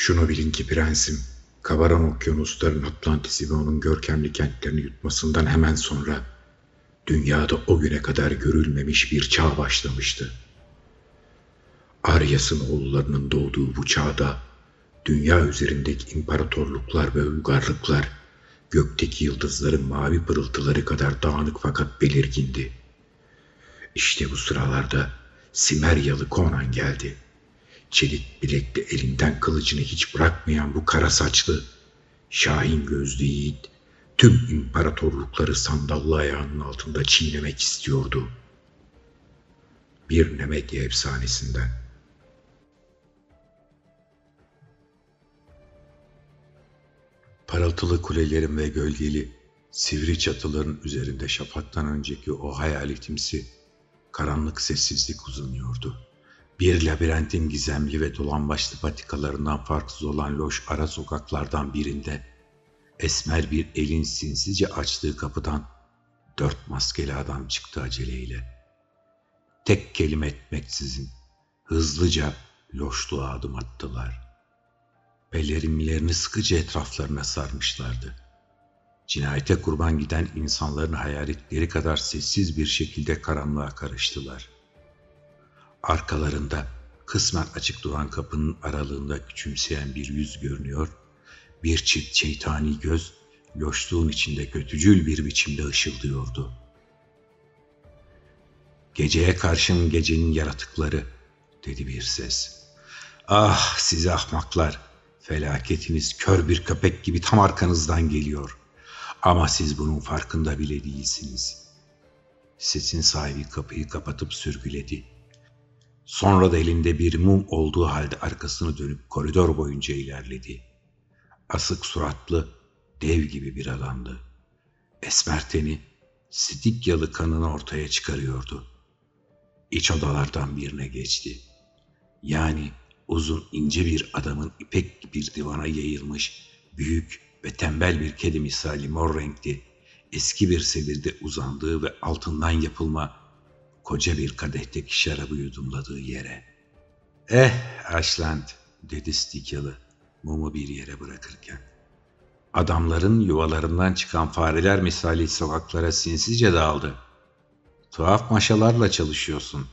Şunu bilin ki prensim, kabaran okyanusların Atlantis'i ve onun görkemli kentlerini yutmasından hemen sonra dünyada o güne kadar görülmemiş bir çağ başlamıştı. Aryas'ın oğullarının doğduğu bu çağda dünya üzerindeki imparatorluklar ve uygarlıklar gökteki yıldızların mavi pırıltıları kadar dağınık fakat belirgindi. İşte bu sıralarda Simeryalı Conan geldi. Çelik bilekli elinden kılıcını hiç bırakmayan bu kara saçlı, şahin gözlü yiğit tüm imparatorlukları sandallı ayağının altında çiğnemek istiyordu. Bir Nemedya efsanesinden. Parıltılı kulelerin ve gölgeli, sivri çatıların üzerinde şafaktan önceki o hayaletimsi, karanlık sessizlik uzanıyordu. Bir labirentin gizemli ve dolambaçlı patikalarından farksız olan loş ara sokaklardan birinde, esmer bir elin sinsice açtığı kapıdan dört maskeli adam çıktı aceleyle. Tek kelime etmeksizin hızlıca loşluğa adım attılar.'' Pelerinlerini sıkıca etraflarına sarmışlardı. Cinayete kurban giden insanların hayaletleri kadar sessiz bir şekilde karanlığa karıştılar. Arkalarında kısmen açık duran kapının aralığında küçümseyen bir yüz görünüyor, bir çift şeytani göz loşluğun içinde kötücül bir biçimde ışıldıyordu. Geceye karşın gecenin yaratıkları, dedi bir ses. Ah sizi ahmaklar, Felaketiniz kör bir köpek gibi tam arkanızdan geliyor. Ama siz bunun farkında bile değilsiniz. Sesin sahibi kapıyı kapatıp sürgüledi. Sonra da elinde bir mum olduğu halde arkasını dönüp koridor boyunca ilerledi. Asık suratlı, dev gibi bir adamdı. Esmer teni, Sidikyalı kanını ortaya çıkarıyordu. İç odalardan birine geçti. Yani uzun ince bir adamın ipek bir divana yayılmış, büyük ve tembel bir kedi misali mor renkli, eski bir sedirde uzandığı ve altından yapılma koca bir kadehteki şarabı yudumladığı yere. Eh Ashland dedi Stikyalı mumu bir yere bırakırken. Adamların yuvalarından çıkan fareler misali sokaklara sinsice dağıldı. Tuhaf maşalarla çalışıyorsun.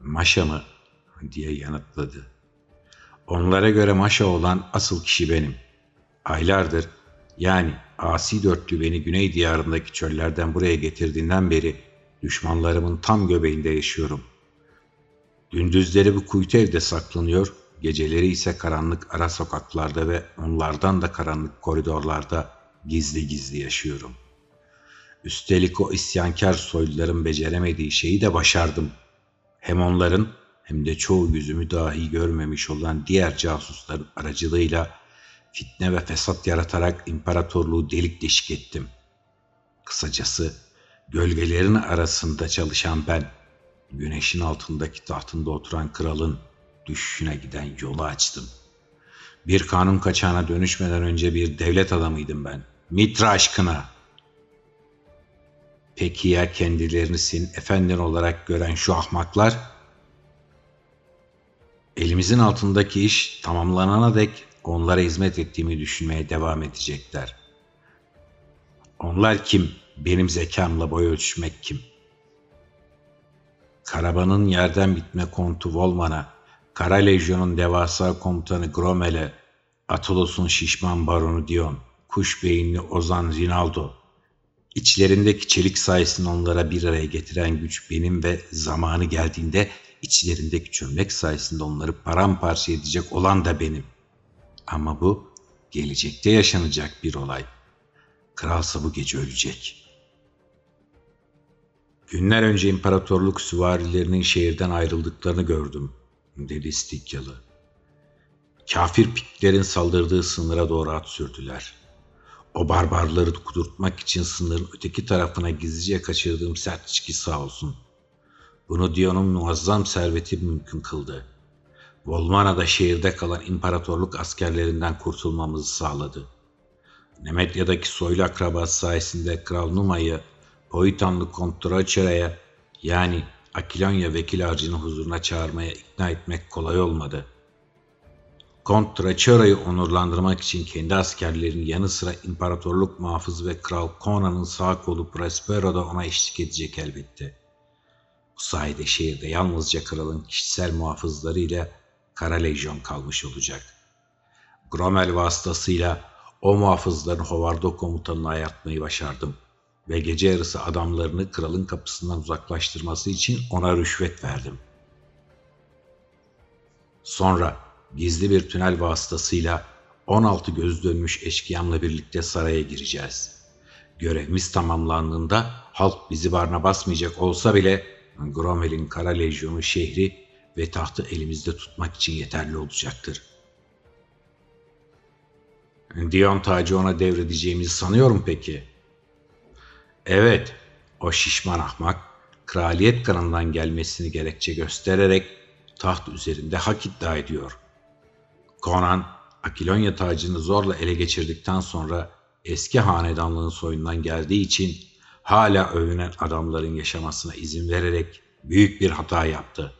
Maşa mı? diye yanıtladı. Onlara göre maşa olan asıl kişi benim. Aylardır yani asi dörtlü beni güney diyarındaki çöllerden buraya getirdiğinden beri düşmanlarımın tam göbeğinde yaşıyorum. Gündüzleri bu kuytu evde saklanıyor, geceleri ise karanlık ara sokaklarda ve onlardan da karanlık koridorlarda gizli gizli yaşıyorum. Üstelik o isyankar soyluların beceremediği şeyi de başardım. Hem onların hem de çoğu yüzümü dahi görmemiş olan diğer casusların aracılığıyla fitne ve fesat yaratarak imparatorluğu delik deşik ettim. Kısacası gölgelerin arasında çalışan ben, güneşin altındaki tahtında oturan kralın düşüşüne giden yolu açtım. Bir kanun kaçağına dönüşmeden önce bir devlet adamıydım ben. Mitra aşkına. Peki ya kendilerini senin efendin olarak gören şu ahmaklar? Elimizin altındaki iş tamamlanana dek onlara hizmet ettiğimi düşünmeye devam edecekler. Onlar kim? Benim zekamla boy ölçmek kim? Karabanın yerden bitme kontu Volman'a, Kara Lejyon'un devasa komutanı Gromel'e, Atolos'un şişman baronu Dion, kuş beyinli Ozan Rinaldo, İçlerindeki çelik sayesinde onlara bir araya getiren güç benim ve zamanı geldiğinde içlerindeki çömlek sayesinde onları paramparça edecek olan da benim. Ama bu gelecekte yaşanacak bir olay. Kralsa bu gece ölecek. Günler önce imparatorluk süvarilerinin şehirden ayrıldıklarını gördüm, dedi Stikyalı. Kafir piklerin saldırdığı sınıra doğru at sürdüler. O barbarları kudurtmak için sınırın öteki tarafına gizlice kaçırdığım sert içki sağ olsun.'' Bunu Dion'un muazzam serveti mümkün kıldı. Volmana'da şehirde kalan imparatorluk askerlerinden kurtulmamızı sağladı. Nemetya'daki soylu akrabası sayesinde Kral Numa'yı Poitanlı Kont Dracera'ya yani Akilonya vekil harcını huzuruna çağırmaya ikna etmek kolay olmadı. Kont Trachera'yı onurlandırmak için kendi askerlerinin yanı sıra imparatorluk muhafızı ve Kral Conan'ın sağ kolu Prospero da ona eşlik edecek elbette. Bu sayede şehirde yalnızca kralın kişisel muhafızlarıyla Kara Lejyon kalmış olacak. Grommel vasıtasıyla o muhafızların Hovardo komutanını ayartmayı başardım ve gece yarısı adamlarını kralın kapısından uzaklaştırması için ona rüşvet verdim. Sonra gizli bir tünel vasıtasıyla 16 göz dönmüş eşkıyamla birlikte saraya gireceğiz. Görevimiz tamamlandığında halk bizi barına basmayacak olsa bile Gromel'in Kara Lejyonu şehri ve tahtı elimizde tutmak için yeterli olacaktır. Dion tacı ona devredeceğimizi sanıyorum peki. Evet, o şişman ahmak kraliyet kanından gelmesini gerekçe göstererek taht üzerinde hak iddia ediyor. Conan, Akilonya tacını zorla ele geçirdikten sonra eski hanedanlığın soyundan geldiği için hala övünen adamların yaşamasına izin vererek büyük bir hata yaptı.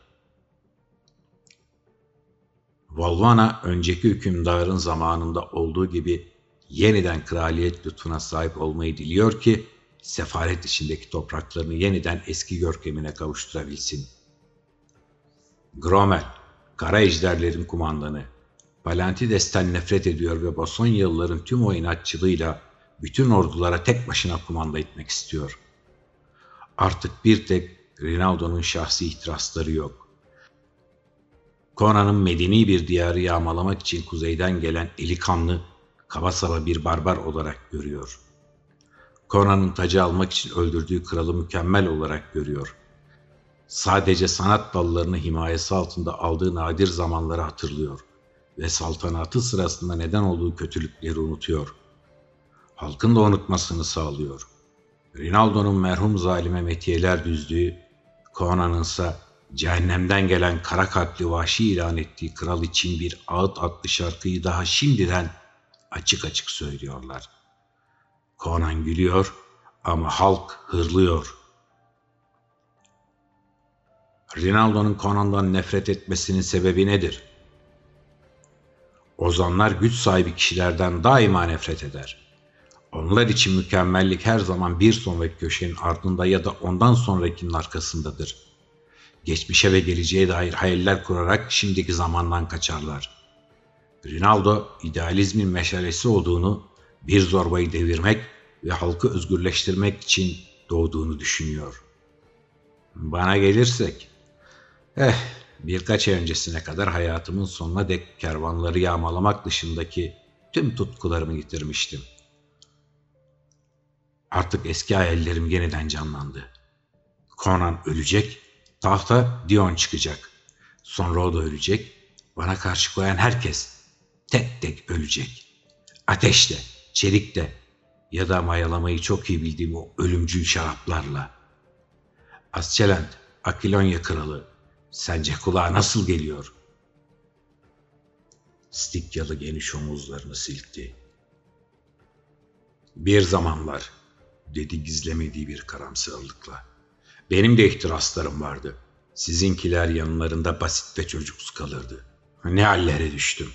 Volvana önceki hükümdarın zamanında olduğu gibi yeniden kraliyet lütfuna sahip olmayı diliyor ki sefaret içindeki topraklarını yeniden eski görkemine kavuşturabilsin. Gromel, kara ejderlerin kumandanı, Palantides'ten nefret ediyor ve Basonyalıların tüm o inatçılığıyla bütün ordulara tek başına kumanda etmek istiyor. Artık bir tek Rinaldo'nun şahsi ihtirasları yok. Conan'ın medeni bir diyarı yağmalamak için kuzeyden gelen eli kanlı, kaba saba bir barbar olarak görüyor. Conan'ın tacı almak için öldürdüğü kralı mükemmel olarak görüyor. Sadece sanat dallarını himayesi altında aldığı nadir zamanları hatırlıyor ve saltanatı sırasında neden olduğu kötülükleri unutuyor. Halkın da unutmasını sağlıyor. Rinaldo'nun merhum zalime metiyeler düzdüğü, Conan'ın ise cehennemden gelen kara kalpli vahşi ilan ettiği kral için bir ağıt adlı şarkıyı daha şimdiden açık açık söylüyorlar. Conan gülüyor ama halk hırlıyor. Rinaldo'nun Conan'dan nefret etmesinin sebebi nedir? Ozanlar güç sahibi kişilerden daima nefret eder. Onlar için mükemmellik her zaman bir sonraki köşenin ardında ya da ondan sonrakinin arkasındadır. Geçmişe ve geleceğe dair hayaller kurarak şimdiki zamandan kaçarlar. Rinaldo idealizmin meşalesi olduğunu, bir zorbayı devirmek ve halkı özgürleştirmek için doğduğunu düşünüyor. Bana gelirsek, eh birkaç ay öncesine kadar hayatımın sonuna dek kervanları yağmalamak dışındaki tüm tutkularımı yitirmiştim. Artık eski hayallerim yeniden canlandı. Conan ölecek, tahta Dion çıkacak. Sonra o da ölecek, bana karşı koyan herkes tek tek ölecek. Ateşle, çelikle ya da mayalamayı çok iyi bildiğim o ölümcül şaraplarla. Asçelent, Akilonya kralı, Sence kulağa nasıl geliyor? Stikyalı geniş omuzlarını silkti. Bir zamanlar, dedi gizlemediği bir karamsarlıkla. Benim de ihtiraslarım vardı. Sizinkiler yanlarında basit ve çocuksuz kalırdı. Ne hallere düştüm.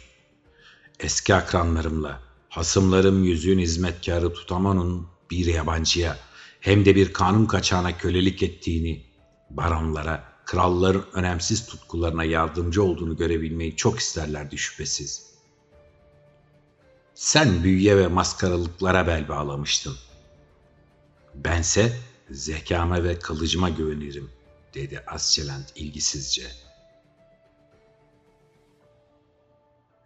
Eski akranlarımla, hasımlarım yüzüğün hizmetkarı Tutaman'ın bir yabancıya hem de bir kanun kaçağına kölelik ettiğini, baronlara, kralların önemsiz tutkularına yardımcı olduğunu görebilmeyi çok isterlerdi şüphesiz. Sen büyüye ve maskaralıklara bel bağlamıştın. Bense zekama ve kılıcıma güvenirim, dedi Asçelent ilgisizce.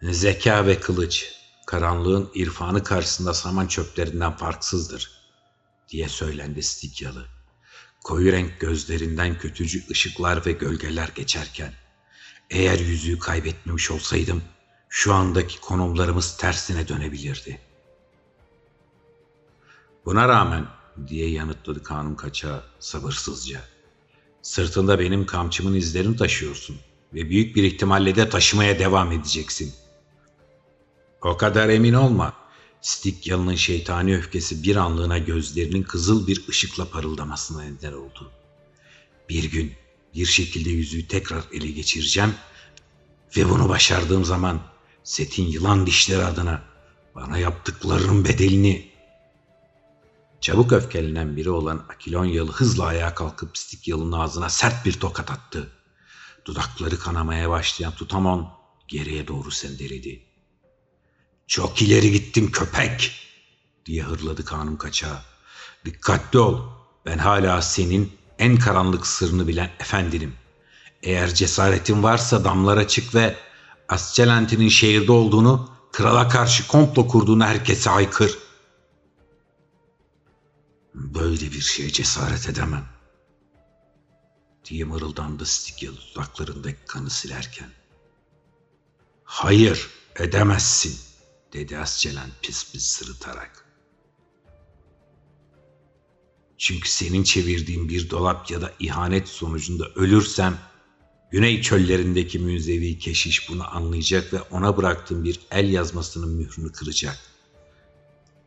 Zeka ve kılıç, karanlığın irfanı karşısında saman çöplerinden farksızdır, diye söylendi Stikyalı koyu renk gözlerinden kötücü ışıklar ve gölgeler geçerken, eğer yüzüğü kaybetmemiş olsaydım, şu andaki konumlarımız tersine dönebilirdi. Buna rağmen, diye yanıtladı kanun kaçağı sabırsızca, sırtında benim kamçımın izlerini taşıyorsun ve büyük bir ihtimalle de taşımaya devam edeceksin. O kadar emin olma, Stikyal'ın şeytani öfkesi bir anlığına gözlerinin kızıl bir ışıkla parıldamasına neden oldu. Bir gün bir şekilde yüzüğü tekrar ele geçireceğim ve bunu başardığım zaman Setin yılan dişleri adına bana yaptıklarının bedelini. Çabuk öfkelenen biri olan Akilonyalı hızla ayağa kalkıp Stikyal'ın ağzına sert bir tokat attı. Dudakları kanamaya başlayan Tutamon geriye doğru sendeledi. Çok ileri gittin köpek diye hırladı kanım kaçağı. Dikkatli ol. Ben hala senin en karanlık sırrını bilen efendinim. Eğer cesaretin varsa damlara çık ve Ascelenti'nin şehirde olduğunu, krala karşı komplo kurduğunu herkese haykır. Böyle bir şeye cesaret edemem. Diye mırıldandı Stigel dudaklarındaki kanı silerken. Hayır, edemezsin, dedi Ascelen pis pis sırıtarak. Çünkü senin çevirdiğin bir dolap ya da ihanet sonucunda ölürsem Güney çöllerindeki münzevi keşiş bunu anlayacak ve ona bıraktığım bir el yazmasının mührünü kıracak.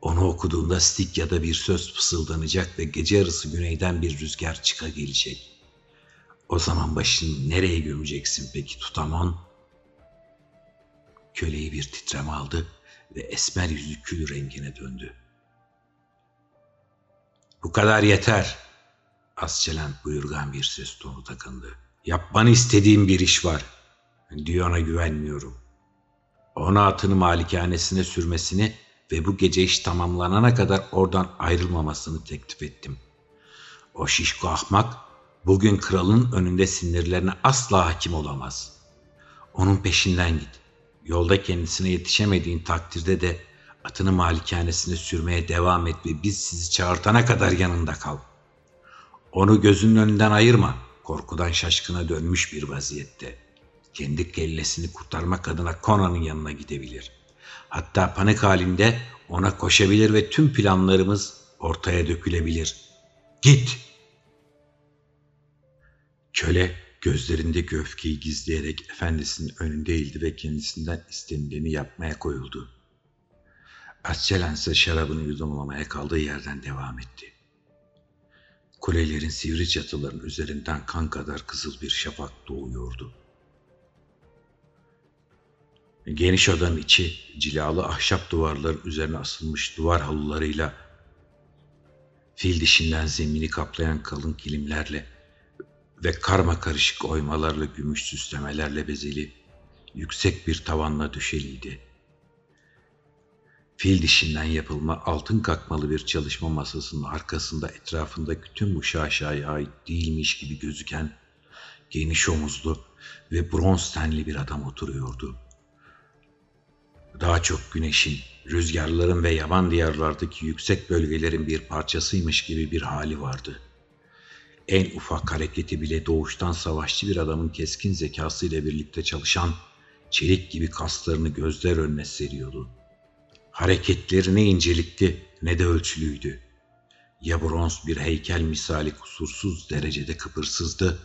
Onu okuduğunda stik ya da bir söz fısıldanacak ve gece yarısı güneyden bir rüzgar çıka gelecek. O zaman başını nereye gömeceksin peki Tutamon? Köleyi bir titreme aldı ve esmer yüzü kül rengine döndü. Bu kadar yeter. Asçelen buyurgan bir ses tonu takındı. Yapmanı istediğim bir iş var. Dion'a güvenmiyorum. Ona atını malikanesine sürmesini ve bu gece iş tamamlanana kadar oradan ayrılmamasını teklif ettim. O şişko ahmak bugün kralın önünde sinirlerine asla hakim olamaz. Onun peşinden git. Yolda kendisine yetişemediğin takdirde de atını malikanesine sürmeye devam et ve biz sizi çağırtana kadar yanında kal. Onu gözünün önünden ayırma.'' korkudan şaşkına dönmüş bir vaziyette. Kendi kellesini kurtarmak adına Conan'ın yanına gidebilir. Hatta panik halinde ona koşabilir ve tüm planlarımız ortaya dökülebilir. Git! Köle gözlerindeki öfkeyi gizleyerek efendisinin önünde eğildi ve kendisinden istenileni yapmaya koyuldu. Asçelen ise şarabını yudumlamaya kaldığı yerden devam etti. Kulelerin sivri çatıların üzerinden kan kadar kızıl bir şafak doğuyordu. Geniş odanın içi cilalı ahşap duvarların üzerine asılmış duvar halılarıyla fil dişinden zemini kaplayan kalın kilimlerle ve karma karışık oymalarla gümüş süslemelerle bezeli yüksek bir tavanla düşeliydi.'' Fil dişinden yapılma altın kakmalı bir çalışma masasının arkasında etrafındaki tüm bu şaşaya ait değilmiş gibi gözüken geniş omuzlu ve bronz tenli bir adam oturuyordu. Daha çok güneşin, rüzgarların ve yaban diyarlardaki yüksek bölgelerin bir parçasıymış gibi bir hali vardı. En ufak hareketi bile doğuştan savaşçı bir adamın keskin zekasıyla birlikte çalışan çelik gibi kaslarını gözler önüne seriyordu.'' Hareketleri ne incelikti ne de ölçülüydü. Ya bronz bir heykel misali kusursuz derecede kıpırsızdı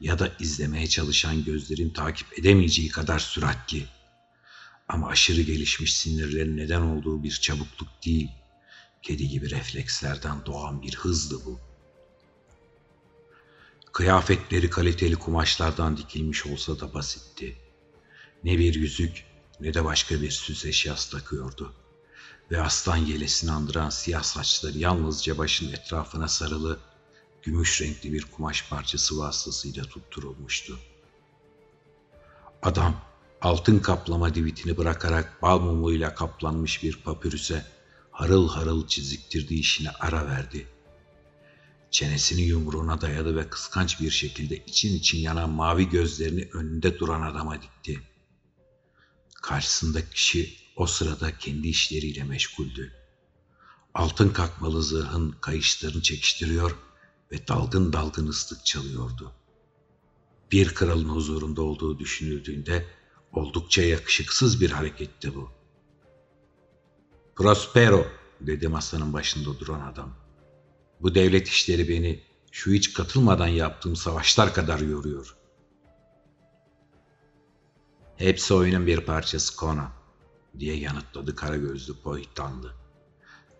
ya da izlemeye çalışan gözlerin takip edemeyeceği kadar süratli. Ama aşırı gelişmiş sinirlerin neden olduğu bir çabukluk değil, kedi gibi reflekslerden doğan bir hızdı bu. Kıyafetleri kaliteli kumaşlardan dikilmiş olsa da basitti. Ne bir yüzük ne de başka bir süs eşyası takıyordu.'' ve aslan yelesini andıran siyah saçları yalnızca başın etrafına sarılı, gümüş renkli bir kumaş parçası vasıtasıyla tutturulmuştu. Adam altın kaplama divitini bırakarak bal mumuyla kaplanmış bir papürüse harıl harıl çiziktirdiği işine ara verdi. Çenesini yumruğuna dayadı ve kıskanç bir şekilde için için yanan mavi gözlerini önünde duran adama dikti. Karşısındaki kişi o sırada kendi işleriyle meşguldü. Altın kakmalı zırhın kayışlarını çekiştiriyor ve dalgın dalgın ıslık çalıyordu. Bir kralın huzurunda olduğu düşünüldüğünde oldukça yakışıksız bir hareketti bu. Prospero dedi masanın başında duran adam. Bu devlet işleri beni şu hiç katılmadan yaptığım savaşlar kadar yoruyor. Hepsi oyunun bir parçası Conan diye yanıtladı kara gözlü Poihtanlı.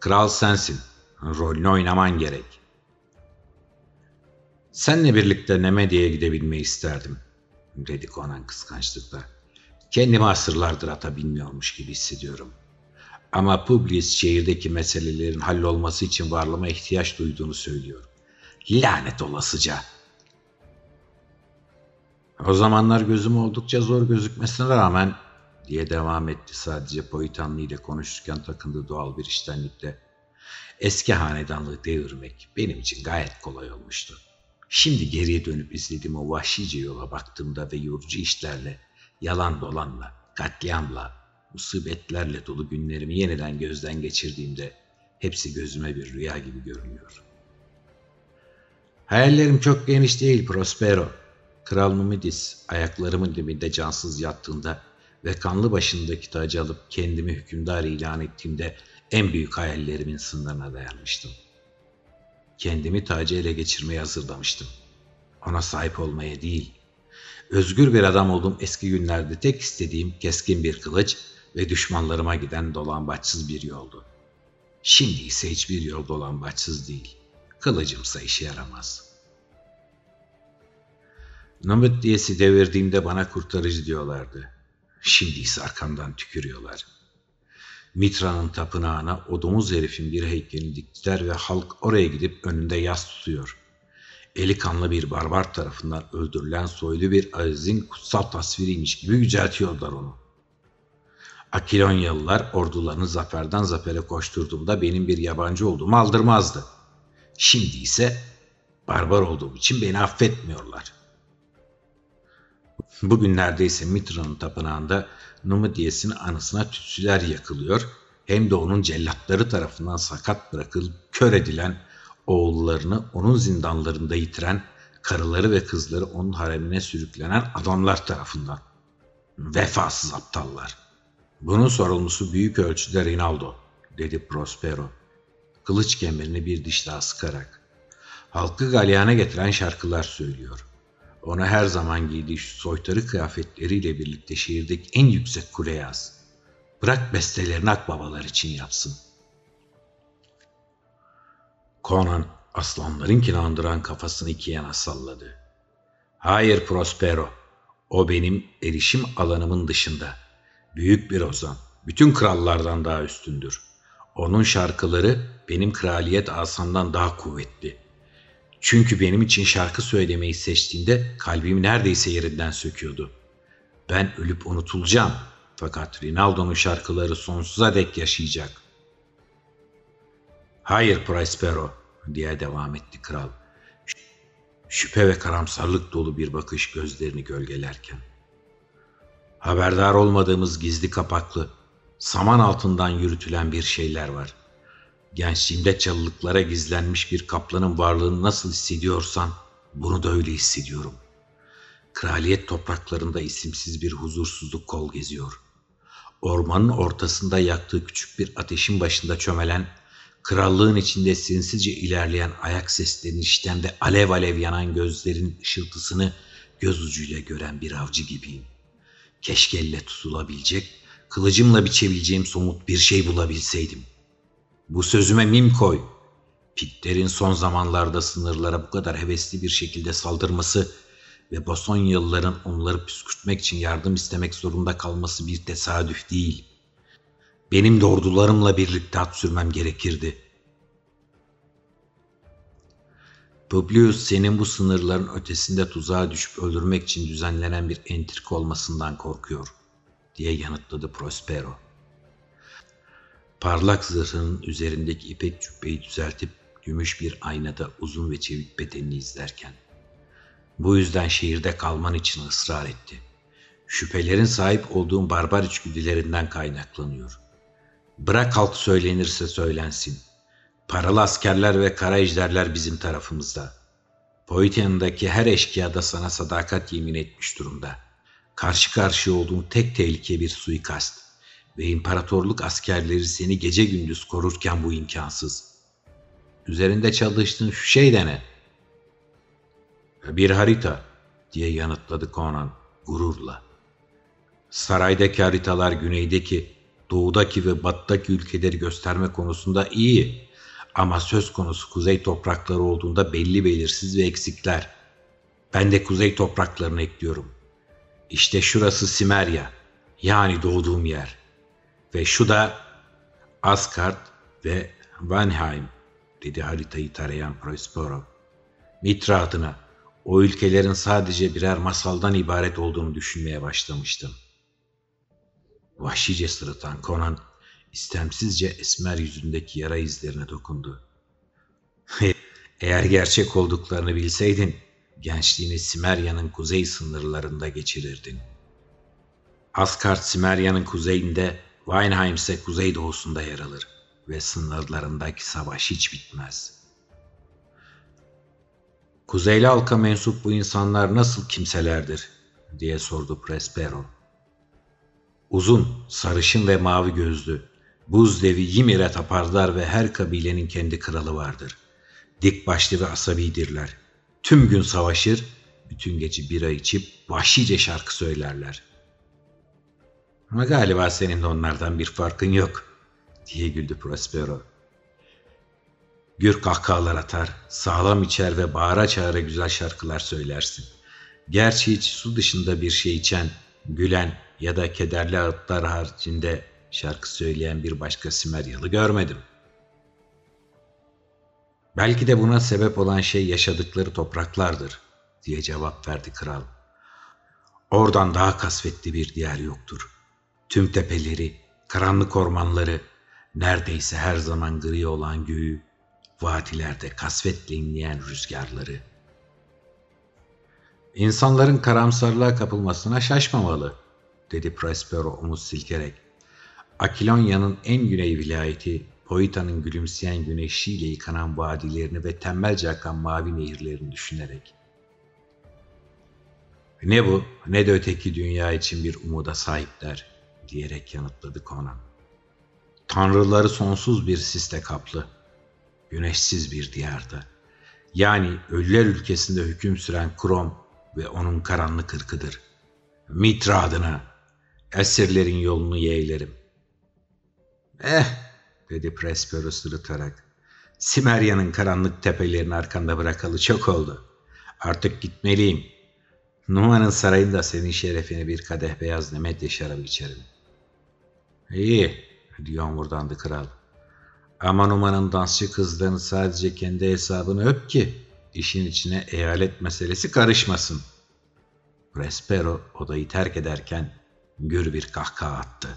Kral sensin. Rolünü oynaman gerek. Senle birlikte Nemedia'ya gidebilmeyi isterdim, dedi Conan kıskançlıkla. Kendimi asırlardır ata bilmiyormuş gibi hissediyorum. Ama Publius şehirdeki meselelerin hallolması için varlığıma ihtiyaç duyduğunu söylüyor. Lanet olasıca. O zamanlar gözüm oldukça zor gözükmesine rağmen diye devam etti sadece Poitanlı ile konuşurken takındığı doğal bir iştenlikle. Eski hanedanlığı devirmek benim için gayet kolay olmuştu. Şimdi geriye dönüp izlediğim o vahşice yola baktığımda ve yorucu işlerle, yalan dolanla, katliamla, musibetlerle dolu günlerimi yeniden gözden geçirdiğimde hepsi gözüme bir rüya gibi görünüyor. Hayallerim çok geniş değil Prospero. Kral Numidis ayaklarımın dibinde cansız yattığında ve kanlı başındaki tacı alıp kendimi hükümdar ilan ettiğimde en büyük hayallerimin sınırına dayanmıştım. Kendimi tacı ele geçirmeye hazırlamıştım. Ona sahip olmaya değil. Özgür bir adam olduğum eski günlerde tek istediğim keskin bir kılıç ve düşmanlarıma giden dolambaçsız bir yoldu. Şimdi ise hiçbir yol dolambaçsız değil. Kılıcımsa işe yaramaz. Namıt diyesi devirdiğimde bana kurtarıcı diyorlardı. Şimdi ise arkamdan tükürüyorlar. Mitra'nın tapınağına o domuz herifin bir heykelini diktiler ve halk oraya gidip önünde yas tutuyor. Eli kanlı bir barbar tarafından öldürülen soylu bir azizin kutsal tasviriymiş gibi yüceltiyorlar onu. Akilonyalılar ordularını zaferden zafere koşturduğumda benim bir yabancı olduğumu aldırmazdı. Şimdi ise barbar olduğum için beni affetmiyorlar. Bugün neredeyse Mitra'nın tapınağında Numidiyes'in anısına tütsüler yakılıyor, hem de onun cellatları tarafından sakat bırakılıp kör edilen, oğullarını onun zindanlarında yitiren, karıları ve kızları onun haremine sürüklenen adamlar tarafından. Vefasız aptallar. Bunun sorumlusu büyük ölçüde Rinaldo, dedi Prospero. Kılıç kemerini bir diş daha sıkarak. Halkı galyana getiren şarkılar söylüyor. Ona her zaman giydiği soytarı kıyafetleriyle birlikte şehirdeki en yüksek kule yaz. Bırak bestelerini akbabalar için yapsın. Conan aslanların kinandıran kafasını iki yana salladı. Hayır Prospero, o benim erişim alanımın dışında. Büyük bir ozan, bütün krallardan daha üstündür. Onun şarkıları benim kraliyet asamdan daha kuvvetli.'' Çünkü benim için şarkı söylemeyi seçtiğinde kalbim neredeyse yerinden söküyordu. Ben ölüp unutulacağım fakat Rinaldo'nun şarkıları sonsuza dek yaşayacak. Hayır Prospero diye devam etti kral. Şüphe ve karamsarlık dolu bir bakış gözlerini gölgelerken. Haberdar olmadığımız gizli kapaklı, saman altından yürütülen bir şeyler var. Gençliğimde çalılıklara gizlenmiş bir kaplanın varlığını nasıl hissediyorsan bunu da öyle hissediyorum. Kraliyet topraklarında isimsiz bir huzursuzluk kol geziyor. Ormanın ortasında yaktığı küçük bir ateşin başında çömelen, krallığın içinde sinsizce ilerleyen ayak seslerini işten ve alev alev yanan gözlerin ışıltısını göz ucuyla gören bir avcı gibiyim. Keşke elle tutulabilecek, kılıcımla biçebileceğim somut bir şey bulabilseydim.'' Bu sözüme mim koy. Pitlerin son zamanlarda sınırlara bu kadar hevesli bir şekilde saldırması ve Bosonyalıların onları püskürtmek için yardım istemek zorunda kalması bir tesadüf değil. Benim de ordularımla birlikte at sürmem gerekirdi. Publius senin bu sınırların ötesinde tuzağa düşüp öldürmek için düzenlenen bir entrika olmasından korkuyor, diye yanıtladı Prospero. Parlak zırhının üzerindeki ipek cübbeyi düzeltip gümüş bir aynada uzun ve çevik bedenini izlerken. Bu yüzden şehirde kalman için ısrar etti. Şüphelerin sahip olduğum barbar içgüdülerinden kaynaklanıyor. Bırak halk söylenirse söylensin. Paralı askerler ve kara ejderler bizim tarafımızda. Poitian'daki her eşkıya da sana sadakat yemin etmiş durumda. Karşı karşıya olduğum tek tehlike bir suikast ve imparatorluk askerleri seni gece gündüz korurken bu imkansız. Üzerinde çalıştığın şu şey de ne? Bir harita diye yanıtladı Conan gururla. Saraydaki haritalar güneydeki, doğudaki ve battaki ülkeleri gösterme konusunda iyi. Ama söz konusu kuzey toprakları olduğunda belli belirsiz ve eksikler. Ben de kuzey topraklarını ekliyorum. İşte şurası Simerya, Yani doğduğum yer. Ve şu da Asgard ve Vanheim dedi haritayı tarayan Prospero. Mitra adına o ülkelerin sadece birer masaldan ibaret olduğunu düşünmeye başlamıştım. Vahşice sırıtan Conan istemsizce esmer yüzündeki yara izlerine dokundu. Eğer gerçek olduklarını bilseydin, gençliğini Simerya'nın kuzey sınırlarında geçirirdin. Asgard Simerya'nın kuzeyinde, Weinheim ise kuzeydoğusunda yer alır ve sınırlarındaki savaş hiç bitmez. Kuzeyli halka mensup bu insanlar nasıl kimselerdir diye sordu Prespero. Uzun, sarışın ve mavi gözlü, buz devi Ymir'e taparlar ve her kabilenin kendi kralı vardır. Dik başlı ve asabidirler. Tüm gün savaşır, bütün gece bira içip vahşice şarkı söylerler. Ama galiba senin de onlardan bir farkın yok, diye güldü Prospero. Gür kahkahalar atar, sağlam içer ve bağıra çağıra güzel şarkılar söylersin. Gerçi hiç su dışında bir şey içen, gülen ya da kederli ağıtlar haricinde şarkı söyleyen bir başka Simeryalı görmedim. Belki de buna sebep olan şey yaşadıkları topraklardır, diye cevap verdi kral. Oradan daha kasvetli bir diğer yoktur. Tüm tepeleri, karanlık ormanları, neredeyse her zaman gri olan göğü, vadilerde kasvetle inleyen rüzgarları. İnsanların karamsarlığa kapılmasına şaşmamalı, dedi Prospero omuz silkerek. Akilonya'nın en güney vilayeti, Poita'nın gülümseyen güneşiyle yıkanan vadilerini ve tembelce akan mavi nehirlerini düşünerek. Ne bu ne de öteki dünya için bir umuda sahipler diyerek yanıtladı Conan. Tanrıları sonsuz bir siste kaplı, güneşsiz bir diyarda. Yani ölüler ülkesinde hüküm süren Krom ve onun karanlık ırkıdır. Mitra adına esirlerin yolunu yeğlerim. Eh, dedi Prespero sırıtarak. Simerya'nın karanlık tepelerini arkanda bırakalı çok oldu. Artık gitmeliyim. Numan'ın sarayında senin şerefine bir kadeh beyaz Nemetye şarabı içerim. İyi, diyor homurdandı kral. Ama Numan'ın dansçı kızlarını sadece kendi hesabını öp ki işin içine eyalet meselesi karışmasın. Prespero odayı terk ederken gür bir kahkaha attı.